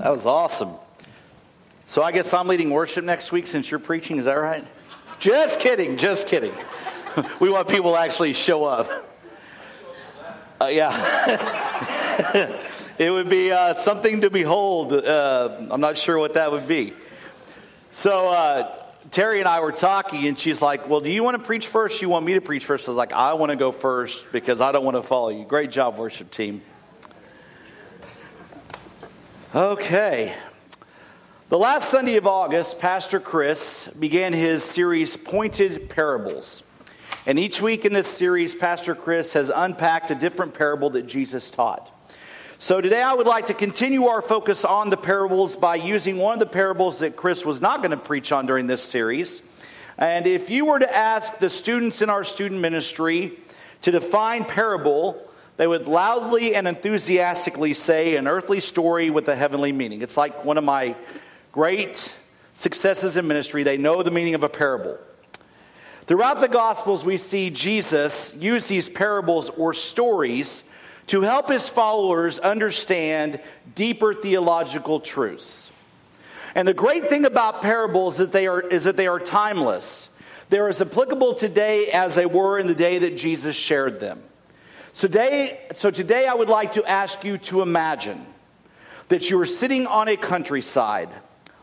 That was awesome. So I guess I'm leading worship next week since you're preaching, is that right? Just kidding, just kidding. we want people to actually show up. Uh, yeah. it would be uh, something to behold. Uh, I'm not sure what that would be. So uh, Terry and I were talking, and she's like, Well, do you want to preach first? You want me to preach first? I was like, I want to go first because I don't want to follow you. Great job, worship team. Okay. The last Sunday of August, Pastor Chris began his series, Pointed Parables. And each week in this series, Pastor Chris has unpacked a different parable that Jesus taught. So today I would like to continue our focus on the parables by using one of the parables that Chris was not going to preach on during this series. And if you were to ask the students in our student ministry to define parable, they would loudly and enthusiastically say an earthly story with a heavenly meaning. It's like one of my great successes in ministry. They know the meaning of a parable. Throughout the Gospels, we see Jesus use these parables or stories to help his followers understand deeper theological truths. And the great thing about parables is that they are, is that they are timeless. They're as applicable today as they were in the day that Jesus shared them. So today, so today I would like to ask you to imagine that you are sitting on a countryside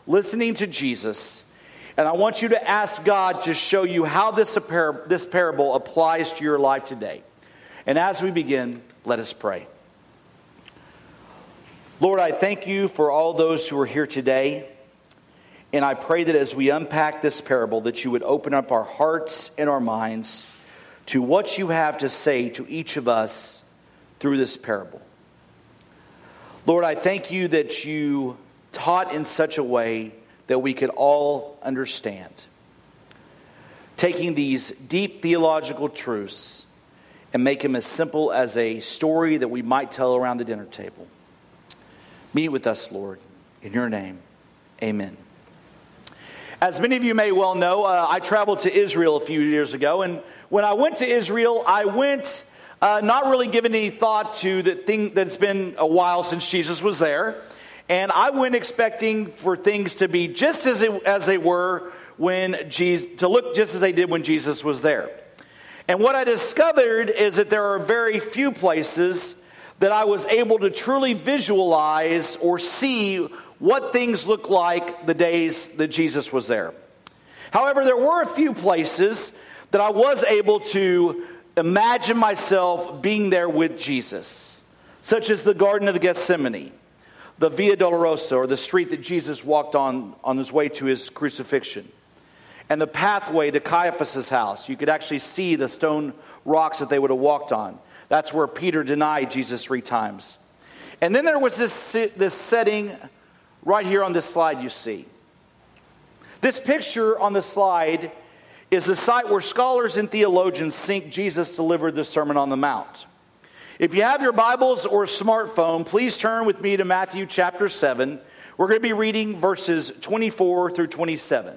listening to Jesus, and I want you to ask God to show you how this, par- this parable applies to your life today. And as we begin, let us pray. Lord, I thank you for all those who are here today. And I pray that as we unpack this parable, that you would open up our hearts and our minds to what you have to say to each of us through this parable. Lord, I thank you that you taught in such a way that we could all understand. Taking these deep theological truths and make them as simple as a story that we might tell around the dinner table. Meet with us, Lord. In your name, amen. As many of you may well know, uh, I traveled to Israel a few years ago, and when I went to Israel, I went uh, not really giving any thought to the thing that it's been a while since Jesus was there. And I went expecting for things to be just as, it, as they were when Jesus, to look just as they did when Jesus was there. And what I discovered is that there are very few places that I was able to truly visualize or see what things looked like the days that Jesus was there. However, there were a few places that I was able to imagine myself being there with Jesus, such as the Garden of Gethsemane, the Via Dolorosa, or the street that Jesus walked on on his way to his crucifixion, and the pathway to Caiaphas's house. You could actually see the stone rocks that they would have walked on. That's where Peter denied Jesus three times. And then there was this, this setting right here on this slide you see. This picture on the slide is the site where scholars and theologians think Jesus delivered the Sermon on the Mount. If you have your Bibles or smartphone, please turn with me to Matthew chapter 7. We're going to be reading verses 24 through 27.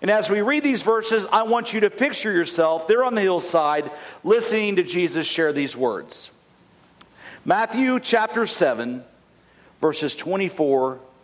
And as we read these verses, I want you to picture yourself there on the hillside listening to Jesus share these words. Matthew chapter 7, verses 24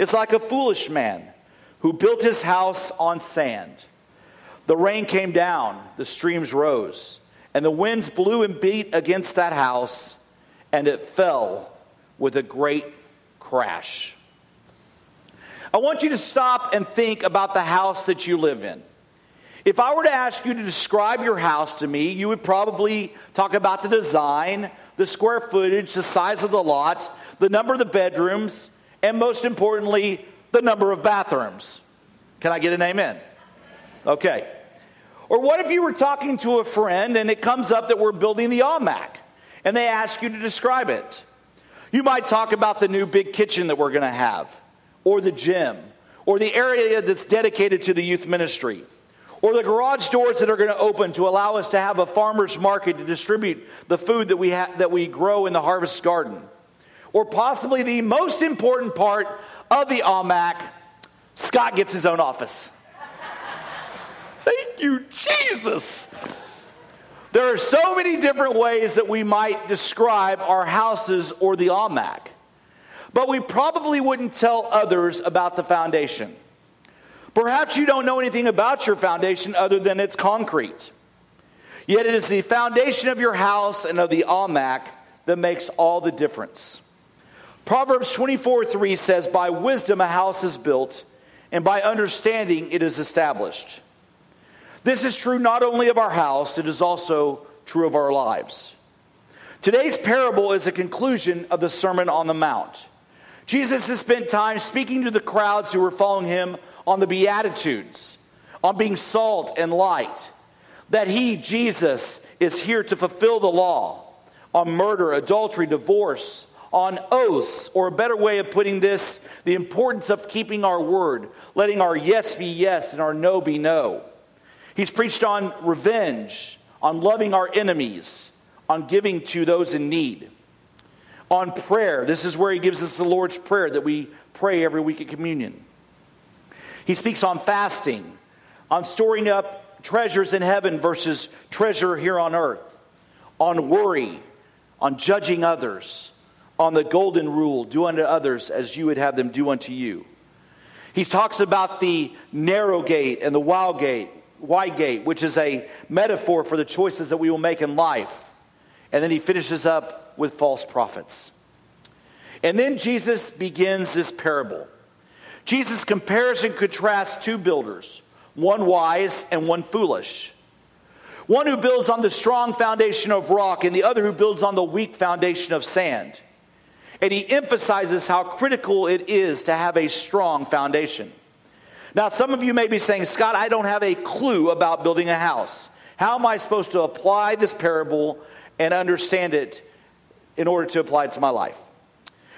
is like a foolish man who built his house on sand. The rain came down, the streams rose, and the winds blew and beat against that house, and it fell with a great crash. I want you to stop and think about the house that you live in. If I were to ask you to describe your house to me, you would probably talk about the design, the square footage, the size of the lot, the number of the bedrooms, and most importantly, the number of bathrooms. Can I get an amen? Okay. Or what if you were talking to a friend and it comes up that we're building the ALMAC and they ask you to describe it? You might talk about the new big kitchen that we're going to have, or the gym or the area that's dedicated to the youth ministry or the garage doors that are going to open to allow us to have a farmer's market to distribute the food that we, ha- that we grow in the harvest garden. Or possibly the most important part of the ALMAC, Scott gets his own office. Thank you, Jesus. There are so many different ways that we might describe our houses or the ALMAC, but we probably wouldn't tell others about the foundation. Perhaps you don't know anything about your foundation other than it's concrete. Yet it is the foundation of your house and of the ALMAC that makes all the difference. Proverbs 24 3 says, By wisdom a house is built, and by understanding it is established. This is true not only of our house, it is also true of our lives. Today's parable is a conclusion of the Sermon on the Mount. Jesus has spent time speaking to the crowds who were following him on the Beatitudes, on being salt and light, that he, Jesus, is here to fulfill the law, on murder, adultery, divorce, on oaths, or a better way of putting this, the importance of keeping our word, letting our yes be yes and our no be no. He's preached on revenge, on loving our enemies, on giving to those in need, on prayer. This is where he gives us the Lord's Prayer that we pray every week at communion. He speaks on fasting, on storing up treasures in heaven versus treasure here on earth, on worry, on judging others, on the golden rule do unto others as you would have them do unto you. He talks about the narrow gate and the wild gate, wide gate, which is a metaphor for the choices that we will make in life. And then he finishes up with false prophets. And then Jesus begins this parable. Jesus compares and contrasts two builders, one wise and one foolish. One who builds on the strong foundation of rock, and the other who builds on the weak foundation of sand. And he emphasizes how critical it is to have a strong foundation. Now, some of you may be saying, Scott, I don't have a clue about building a house. How am I supposed to apply this parable and understand it in order to apply it to my life?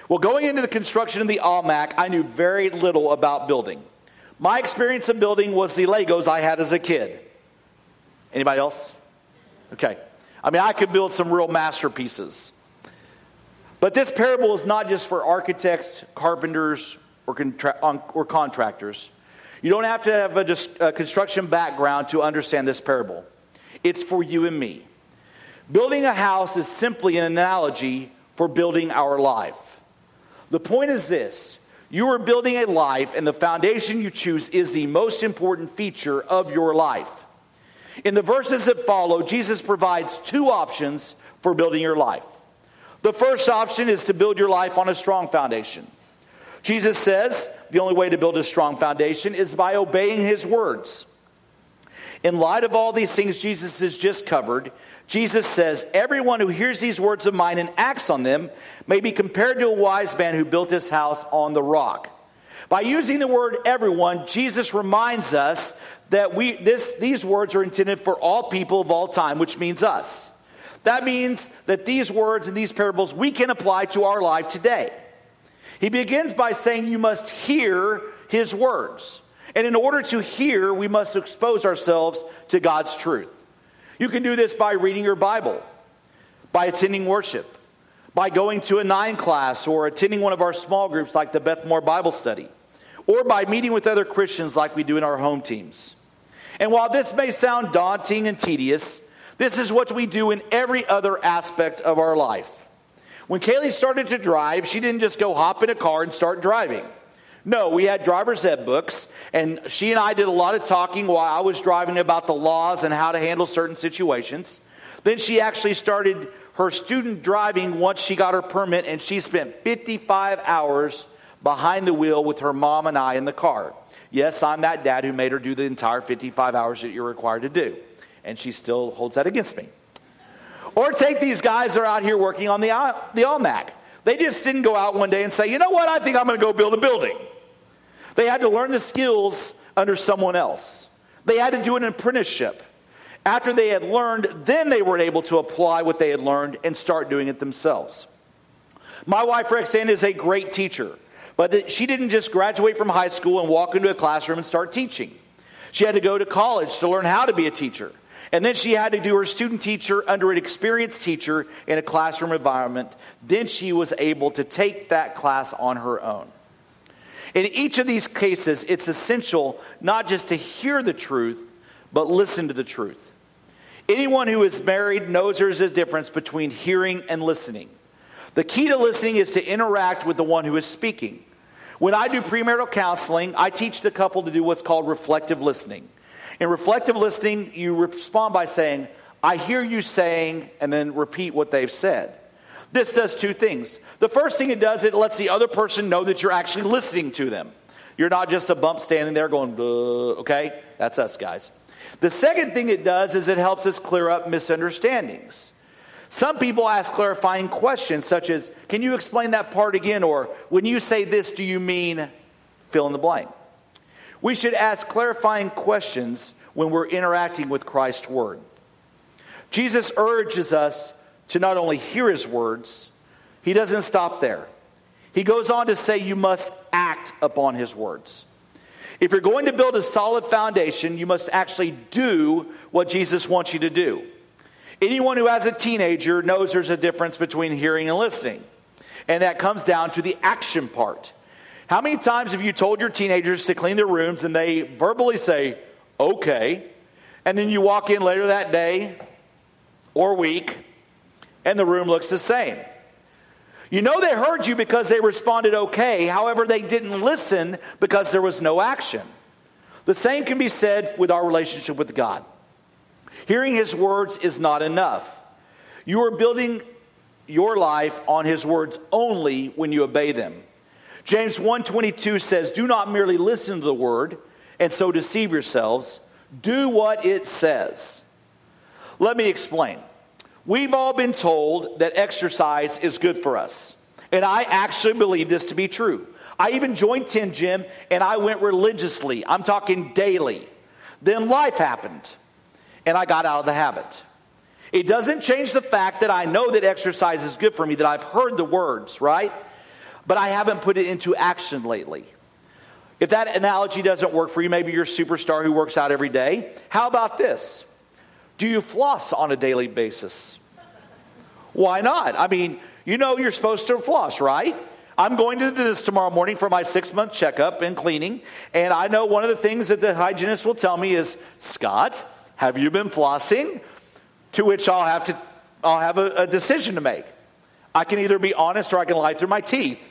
Well, going into the construction of the ALMAC, I knew very little about building. My experience of building was the Legos I had as a kid. Anybody else? Okay. I mean, I could build some real masterpieces. But this parable is not just for architects, carpenters, or, contra- or contractors. You don't have to have a, a construction background to understand this parable. It's for you and me. Building a house is simply an analogy for building our life. The point is this you are building a life, and the foundation you choose is the most important feature of your life. In the verses that follow, Jesus provides two options for building your life. The first option is to build your life on a strong foundation. Jesus says the only way to build a strong foundation is by obeying his words. In light of all these things Jesus has just covered, Jesus says, Everyone who hears these words of mine and acts on them may be compared to a wise man who built his house on the rock. By using the word everyone, Jesus reminds us that we, this, these words are intended for all people of all time, which means us. That means that these words and these parables we can apply to our life today. He begins by saying, You must hear his words. And in order to hear, we must expose ourselves to God's truth. You can do this by reading your Bible, by attending worship, by going to a nine class or attending one of our small groups like the Beth Moore Bible Study, or by meeting with other Christians like we do in our home teams. And while this may sound daunting and tedious, this is what we do in every other aspect of our life. When Kaylee started to drive, she didn't just go hop in a car and start driving. No, we had driver's ed books, and she and I did a lot of talking while I was driving about the laws and how to handle certain situations. Then she actually started her student driving once she got her permit, and she spent 55 hours behind the wheel with her mom and I in the car. Yes, I'm that dad who made her do the entire 55 hours that you're required to do, and she still holds that against me. Or take these guys that are out here working on the, uh, the ALMAC. They just didn't go out one day and say, you know what, I think I'm going to go build a building. They had to learn the skills under someone else. They had to do an apprenticeship. After they had learned, then they were able to apply what they had learned and start doing it themselves. My wife, Rexanne, is a great teacher. But she didn't just graduate from high school and walk into a classroom and start teaching. She had to go to college to learn how to be a teacher. And then she had to do her student teacher under an experienced teacher in a classroom environment. Then she was able to take that class on her own. In each of these cases, it's essential not just to hear the truth, but listen to the truth. Anyone who is married knows there's a difference between hearing and listening. The key to listening is to interact with the one who is speaking. When I do premarital counseling, I teach the couple to do what's called reflective listening. In reflective listening, you respond by saying, I hear you saying, and then repeat what they've said. This does two things. The first thing it does, it lets the other person know that you're actually listening to them. You're not just a bump standing there going, okay? That's us, guys. The second thing it does is it helps us clear up misunderstandings. Some people ask clarifying questions, such as, Can you explain that part again? Or, When you say this, do you mean fill in the blank? We should ask clarifying questions when we're interacting with Christ's word. Jesus urges us to not only hear his words, he doesn't stop there. He goes on to say, You must act upon his words. If you're going to build a solid foundation, you must actually do what Jesus wants you to do. Anyone who has a teenager knows there's a difference between hearing and listening, and that comes down to the action part. How many times have you told your teenagers to clean their rooms and they verbally say, okay, and then you walk in later that day or week and the room looks the same? You know they heard you because they responded okay, however, they didn't listen because there was no action. The same can be said with our relationship with God. Hearing His words is not enough. You are building your life on His words only when you obey them. James 1:22 says, "Do not merely listen to the word and so deceive yourselves. Do what it says." Let me explain. We've all been told that exercise is good for us. And I actually believe this to be true. I even joined 10 Gym and I went religiously. I'm talking daily. Then life happened and I got out of the habit. It doesn't change the fact that I know that exercise is good for me, that I've heard the words, right? But I haven't put it into action lately. If that analogy doesn't work for you, maybe you're a superstar who works out every day. How about this? Do you floss on a daily basis? Why not? I mean, you know you're supposed to floss, right? I'm going to the dentist tomorrow morning for my six month checkup and cleaning. And I know one of the things that the hygienist will tell me is, Scott, have you been flossing? To which I'll have to, I'll have a, a decision to make. I can either be honest or I can lie through my teeth.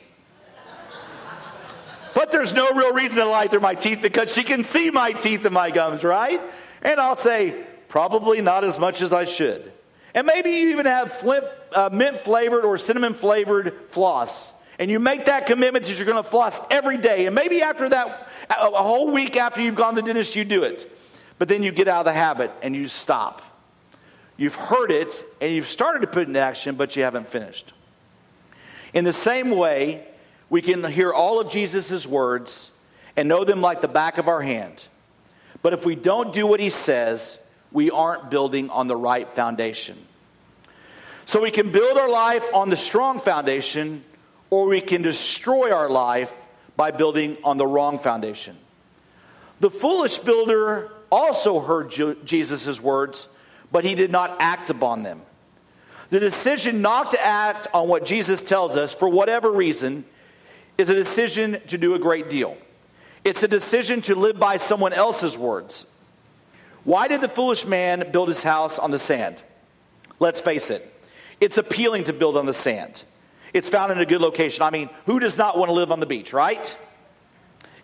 But there's no real reason to lie through my teeth because she can see my teeth and my gums, right? And I'll say, probably not as much as I should. And maybe you even have flip, uh, mint flavored or cinnamon flavored floss. And you make that commitment that you're going to floss every day. And maybe after that, a whole week after you've gone to the dentist, you do it. But then you get out of the habit and you stop. You've heard it and you've started to put it into action, but you haven't finished. In the same way, we can hear all of Jesus' words and know them like the back of our hand. But if we don't do what he says, we aren't building on the right foundation. So we can build our life on the strong foundation, or we can destroy our life by building on the wrong foundation. The foolish builder also heard Jesus' words, but he did not act upon them. The decision not to act on what Jesus tells us, for whatever reason, is a decision to do a great deal. It's a decision to live by someone else's words. Why did the foolish man build his house on the sand? Let's face it, it's appealing to build on the sand. It's found in a good location. I mean, who does not want to live on the beach, right?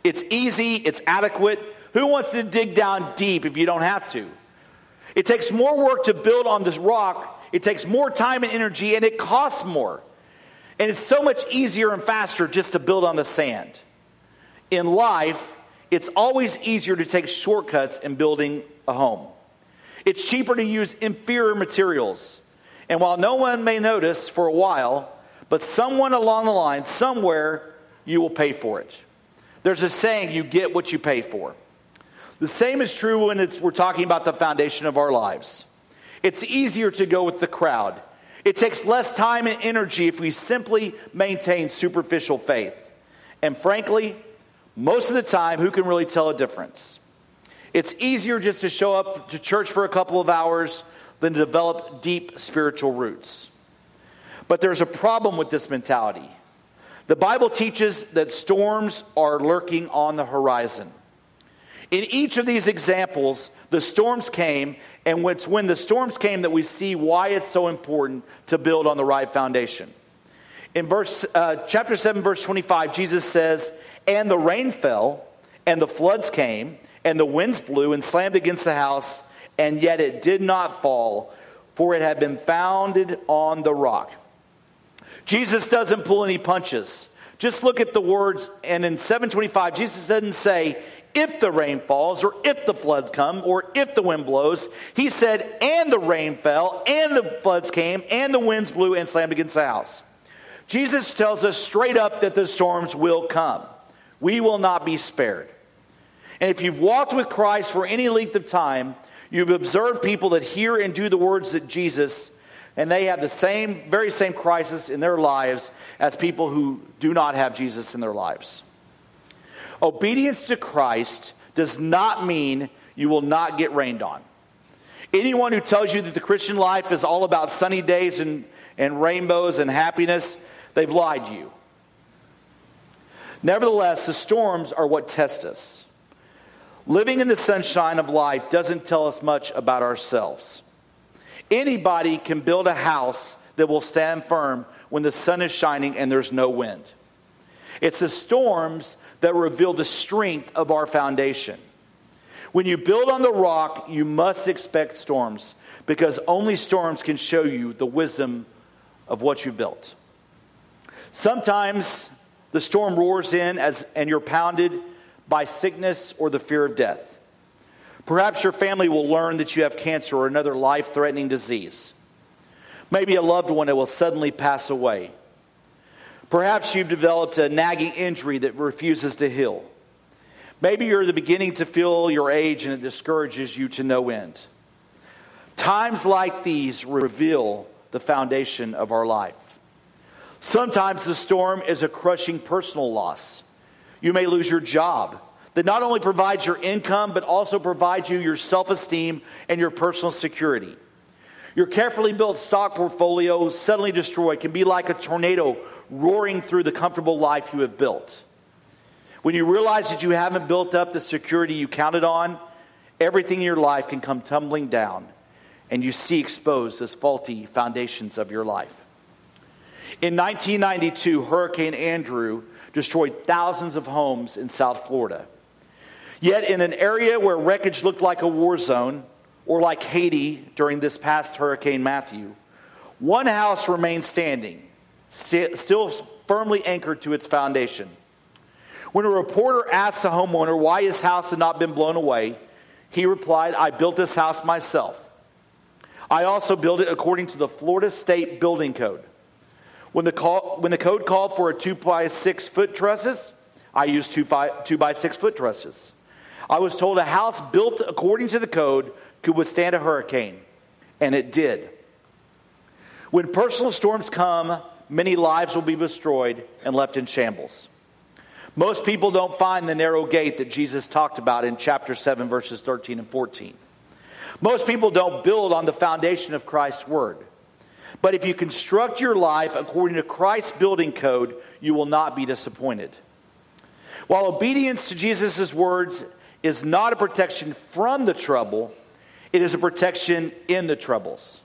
It's easy, it's adequate. Who wants to dig down deep if you don't have to? It takes more work to build on this rock, it takes more time and energy, and it costs more. And it's so much easier and faster just to build on the sand. In life, it's always easier to take shortcuts in building a home. It's cheaper to use inferior materials. And while no one may notice for a while, but someone along the line, somewhere, you will pay for it. There's a saying, you get what you pay for. The same is true when we're talking about the foundation of our lives. It's easier to go with the crowd. It takes less time and energy if we simply maintain superficial faith. And frankly, most of the time, who can really tell a difference? It's easier just to show up to church for a couple of hours than to develop deep spiritual roots. But there's a problem with this mentality. The Bible teaches that storms are lurking on the horizon. In each of these examples, the storms came, and it's when the storms came that we see why it's so important to build on the right foundation. In verse, uh, chapter 7, verse 25, Jesus says, And the rain fell, and the floods came, and the winds blew and slammed against the house, and yet it did not fall, for it had been founded on the rock. Jesus doesn't pull any punches. Just look at the words, and in 725, Jesus doesn't say, if the rain falls, or if the floods come, or if the wind blows. He said, and the rain fell, and the floods came, and the winds blew and slammed against the house. Jesus tells us straight up that the storms will come. We will not be spared. And if you've walked with Christ for any length of time, you've observed people that hear and do the words that Jesus, and they have the same, very same crisis in their lives as people who do not have Jesus in their lives. Obedience to Christ does not mean you will not get rained on. Anyone who tells you that the Christian life is all about sunny days and, and rainbows and happiness, they've lied to you. Nevertheless, the storms are what test us. Living in the sunshine of life doesn't tell us much about ourselves. Anybody can build a house that will stand firm when the sun is shining and there's no wind. It's the storms that reveal the strength of our foundation. When you build on the rock, you must expect storms because only storms can show you the wisdom of what you built. Sometimes the storm roars in as, and you're pounded by sickness or the fear of death. Perhaps your family will learn that you have cancer or another life threatening disease. Maybe a loved one that will suddenly pass away. Perhaps you've developed a nagging injury that refuses to heal. Maybe you're the beginning to feel your age and it discourages you to no end. Times like these reveal the foundation of our life. Sometimes the storm is a crushing personal loss. You may lose your job that not only provides your income, but also provides you your self esteem and your personal security. Your carefully built stock portfolio suddenly destroyed can be like a tornado roaring through the comfortable life you have built. When you realize that you haven't built up the security you counted on, everything in your life can come tumbling down, and you see exposed as faulty foundations of your life. In 1992, Hurricane Andrew destroyed thousands of homes in South Florida. Yet, in an area where wreckage looked like a war zone, or like Haiti during this past Hurricane Matthew, one house remained standing, st- still firmly anchored to its foundation. When a reporter asked the homeowner why his house had not been blown away, he replied, I built this house myself. I also built it according to the Florida State Building Code. When the, call, when the code called for a two by six foot trusses, I used two, five, two by six foot trusses. I was told a house built according to the code could withstand a hurricane, and it did. When personal storms come, many lives will be destroyed and left in shambles. Most people don't find the narrow gate that Jesus talked about in chapter 7, verses 13 and 14. Most people don't build on the foundation of Christ's word. But if you construct your life according to Christ's building code, you will not be disappointed. While obedience to Jesus' words is not a protection from the trouble, it is a protection in the troubles.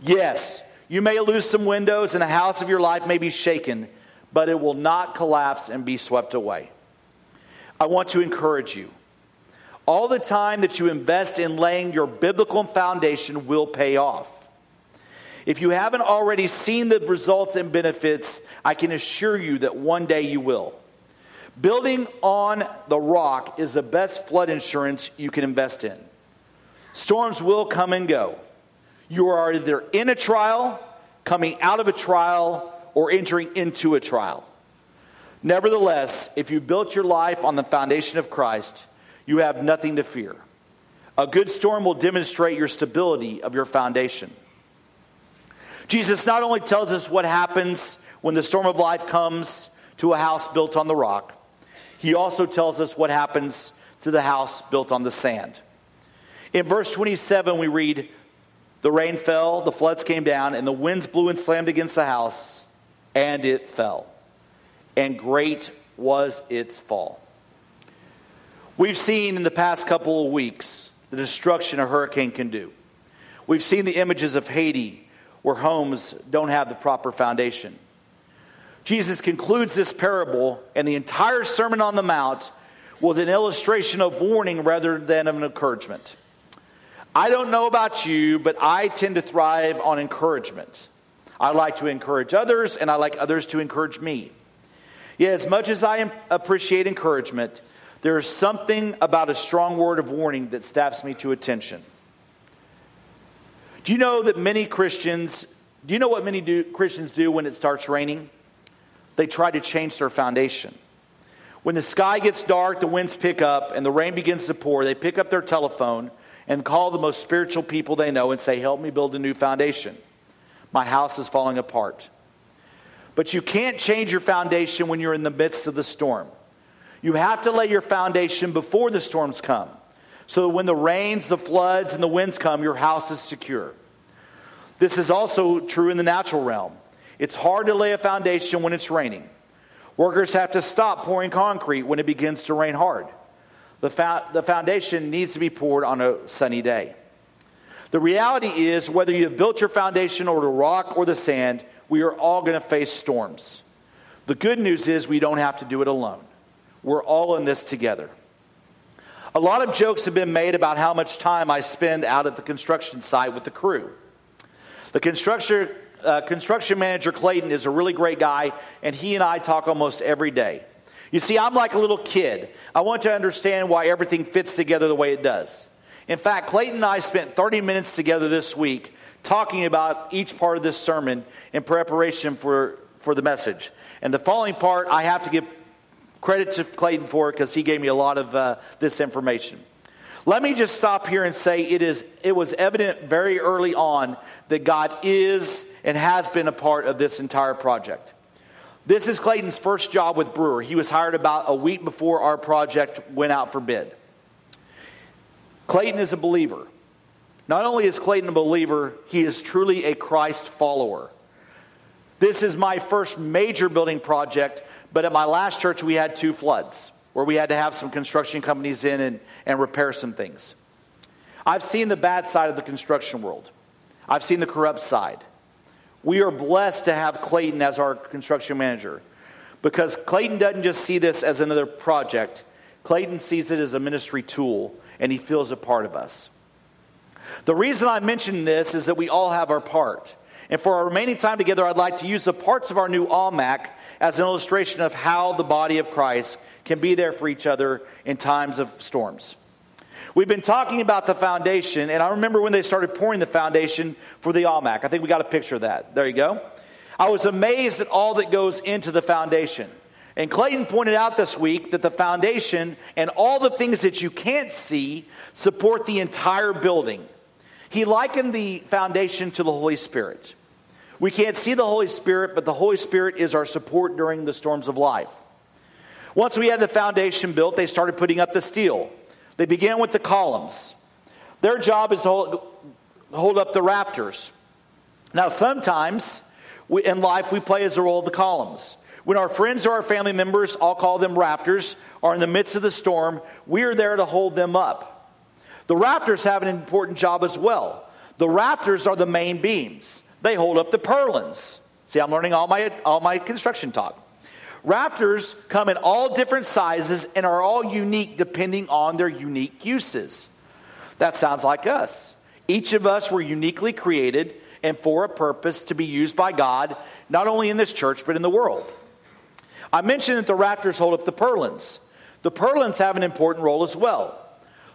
Yes, you may lose some windows and the house of your life may be shaken, but it will not collapse and be swept away. I want to encourage you. All the time that you invest in laying your biblical foundation will pay off. If you haven't already seen the results and benefits, I can assure you that one day you will. Building on the rock is the best flood insurance you can invest in. Storms will come and go. You are either in a trial, coming out of a trial, or entering into a trial. Nevertheless, if you built your life on the foundation of Christ, you have nothing to fear. A good storm will demonstrate your stability of your foundation. Jesus not only tells us what happens when the storm of life comes to a house built on the rock, he also tells us what happens to the house built on the sand. In verse 27, we read, The rain fell, the floods came down, and the winds blew and slammed against the house, and it fell. And great was its fall. We've seen in the past couple of weeks the destruction a hurricane can do. We've seen the images of Haiti where homes don't have the proper foundation. Jesus concludes this parable and the entire Sermon on the Mount with an illustration of warning rather than of an encouragement. I don't know about you, but I tend to thrive on encouragement. I like to encourage others, and I like others to encourage me. Yet, as much as I appreciate encouragement, there is something about a strong word of warning that staps me to attention. Do you know that many Christians, do you know what many do, Christians do when it starts raining? They try to change their foundation. When the sky gets dark, the winds pick up, and the rain begins to pour, they pick up their telephone and call the most spiritual people they know and say, Help me build a new foundation. My house is falling apart. But you can't change your foundation when you're in the midst of the storm. You have to lay your foundation before the storms come. So that when the rains, the floods, and the winds come, your house is secure. This is also true in the natural realm. It's hard to lay a foundation when it's raining. Workers have to stop pouring concrete when it begins to rain hard. The, fa- the foundation needs to be poured on a sunny day. The reality is, whether you have built your foundation over the rock or the sand, we are all going to face storms. The good news is we don't have to do it alone. We're all in this together. A lot of jokes have been made about how much time I spend out at the construction site with the crew. The construction, uh, construction manager, Clayton, is a really great guy, and he and I talk almost every day. You see, I'm like a little kid. I want to understand why everything fits together the way it does. In fact, Clayton and I spent 30 minutes together this week talking about each part of this sermon in preparation for, for the message. And the following part, I have to give credit to Clayton for because he gave me a lot of uh, this information. Let me just stop here and say it, is, it was evident very early on that God is and has been a part of this entire project. This is Clayton's first job with Brewer. He was hired about a week before our project went out for bid. Clayton is a believer. Not only is Clayton a believer, he is truly a Christ follower. This is my first major building project, but at my last church, we had two floods where we had to have some construction companies in and, and repair some things. I've seen the bad side of the construction world, I've seen the corrupt side. We are blessed to have Clayton as our construction manager because Clayton doesn't just see this as another project, Clayton sees it as a ministry tool and he feels a part of us. The reason I mention this is that we all have our part. And for our remaining time together, I'd like to use the parts of our new Almac as an illustration of how the body of Christ can be there for each other in times of storms. We've been talking about the foundation, and I remember when they started pouring the foundation for the Almac. I think we got a picture of that. There you go. I was amazed at all that goes into the foundation. And Clayton pointed out this week that the foundation and all the things that you can't see support the entire building. He likened the foundation to the Holy Spirit. We can't see the Holy Spirit, but the Holy Spirit is our support during the storms of life. Once we had the foundation built, they started putting up the steel. They began with the columns. Their job is to hold, hold up the rafters. Now, sometimes we, in life, we play as the role of the columns. When our friends or our family members, I'll call them rafters, are in the midst of the storm, we are there to hold them up. The rafters have an important job as well. The rafters are the main beams, they hold up the purlins. See, I'm learning all my, all my construction talk. Rafters come in all different sizes and are all unique depending on their unique uses. That sounds like us. Each of us were uniquely created and for a purpose to be used by God, not only in this church, but in the world. I mentioned that the rafters hold up the purlins. The purlins have an important role as well.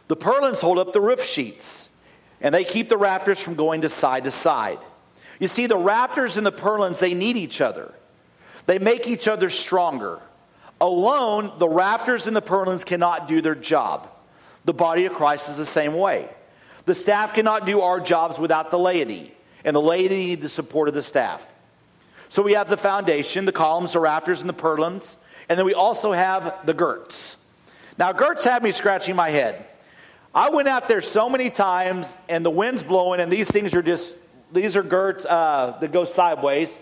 The purlins hold up the roof sheets, and they keep the rafters from going to side to side. You see, the rafters and the purlins, they need each other. They make each other stronger. Alone, the rafters and the purlins cannot do their job. The body of Christ is the same way. The staff cannot do our jobs without the laity, and the laity need the support of the staff. So we have the foundation, the columns, the rafters, and the purlins. And then we also have the girts. Now, girts have me scratching my head. I went out there so many times, and the wind's blowing, and these things are just, these are girts uh, that go sideways.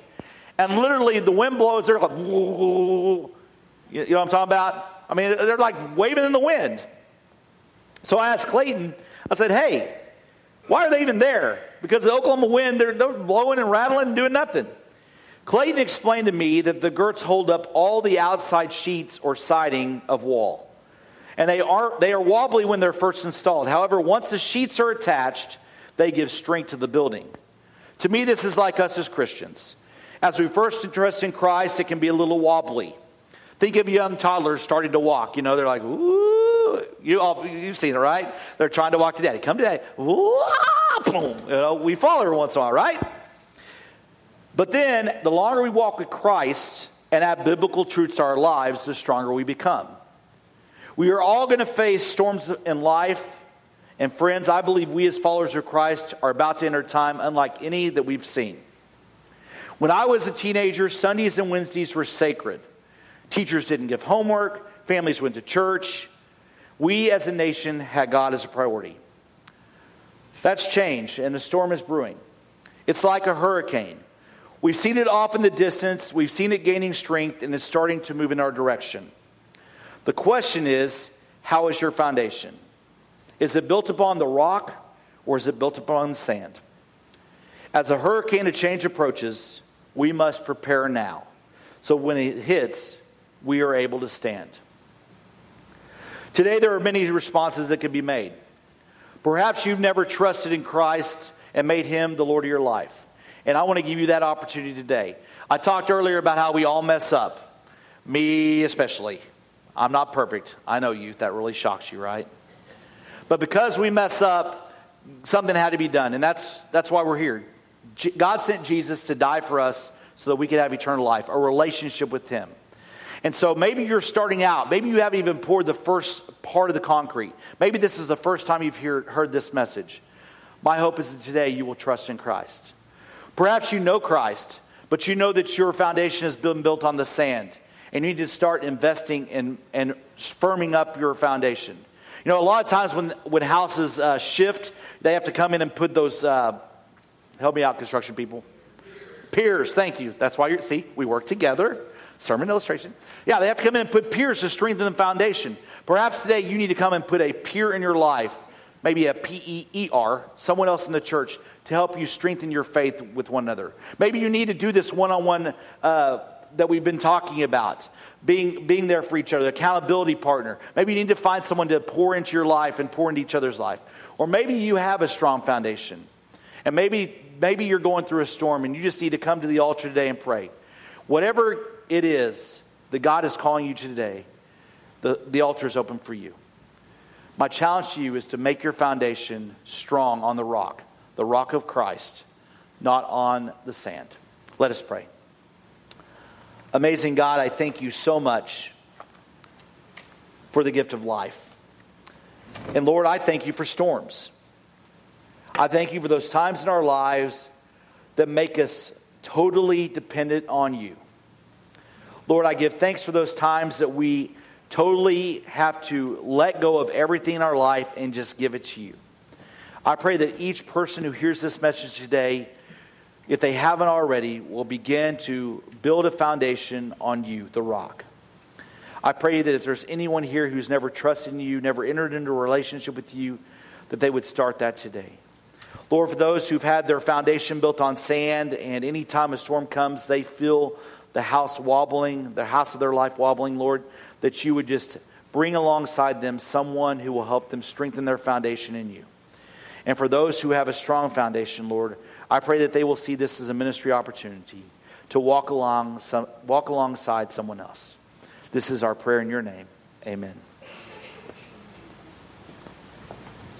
And literally, the wind blows, they're like, you know what I'm talking about? I mean, they're like waving in the wind. So I asked Clayton, I said, hey, why are they even there? Because the Oklahoma wind, they're, they're blowing and rattling and doing nothing. Clayton explained to me that the girts hold up all the outside sheets or siding of wall. And they are, they are wobbly when they're first installed. However, once the sheets are attached, they give strength to the building. To me, this is like us as Christians. As we first trust in Christ, it can be a little wobbly. Think of young toddlers starting to walk. You know, they're like, ooh. You all, you've seen it, right? They're trying to walk to daddy. Come to daddy. Ooh, boom. You know, we fall every once in a while, right? But then, the longer we walk with Christ and add biblical truths to our lives, the stronger we become. We are all going to face storms in life. And friends, I believe we as followers of Christ are about to enter a time unlike any that we've seen. When I was a teenager, Sundays and Wednesdays were sacred. Teachers didn't give homework, families went to church. We as a nation had God as a priority. That's changed, and a storm is brewing. It's like a hurricane. We've seen it off in the distance, we've seen it gaining strength, and it's starting to move in our direction. The question is how is your foundation? Is it built upon the rock or is it built upon sand? As a hurricane of change approaches, we must prepare now. So when it hits, we are able to stand. Today, there are many responses that can be made. Perhaps you've never trusted in Christ and made him the Lord of your life. And I want to give you that opportunity today. I talked earlier about how we all mess up, me especially. I'm not perfect. I know you. That really shocks you, right? But because we mess up, something had to be done. And that's, that's why we're here. God sent Jesus to die for us so that we could have eternal life, a relationship with Him. And so maybe you're starting out. Maybe you haven't even poured the first part of the concrete. Maybe this is the first time you've hear, heard this message. My hope is that today you will trust in Christ. Perhaps you know Christ, but you know that your foundation has been built on the sand. And you need to start investing in and firming up your foundation. You know, a lot of times when, when houses uh, shift, they have to come in and put those, uh, help me out, construction people. Piers, thank you. That's why you're, see, we work together. Sermon illustration. Yeah, they have to come in and put piers to strengthen the foundation. Perhaps today you need to come and put a peer in your life, maybe a P E E R, someone else in the church, to help you strengthen your faith with one another. Maybe you need to do this one on one that we've been talking about being, being there for each other, the accountability partner. Maybe you need to find someone to pour into your life and pour into each other's life. Or maybe you have a strong foundation. And maybe, maybe you're going through a storm and you just need to come to the altar today and pray. Whatever it is that God is calling you to today, the, the altar is open for you. My challenge to you is to make your foundation strong on the rock, the rock of Christ, not on the sand. Let us pray. Amazing God, I thank you so much for the gift of life. And Lord, I thank you for storms. I thank you for those times in our lives that make us totally dependent on you. Lord, I give thanks for those times that we totally have to let go of everything in our life and just give it to you. I pray that each person who hears this message today, if they haven't already, will begin to build a foundation on you, the rock. I pray that if there's anyone here who's never trusted in you, never entered into a relationship with you, that they would start that today. Lord, for those who've had their foundation built on sand, and any time a storm comes, they feel the house wobbling, the house of their life wobbling, Lord, that you would just bring alongside them someone who will help them strengthen their foundation in you. And for those who have a strong foundation, Lord, I pray that they will see this as a ministry opportunity to walk, along some, walk alongside someone else. This is our prayer in your name. Amen.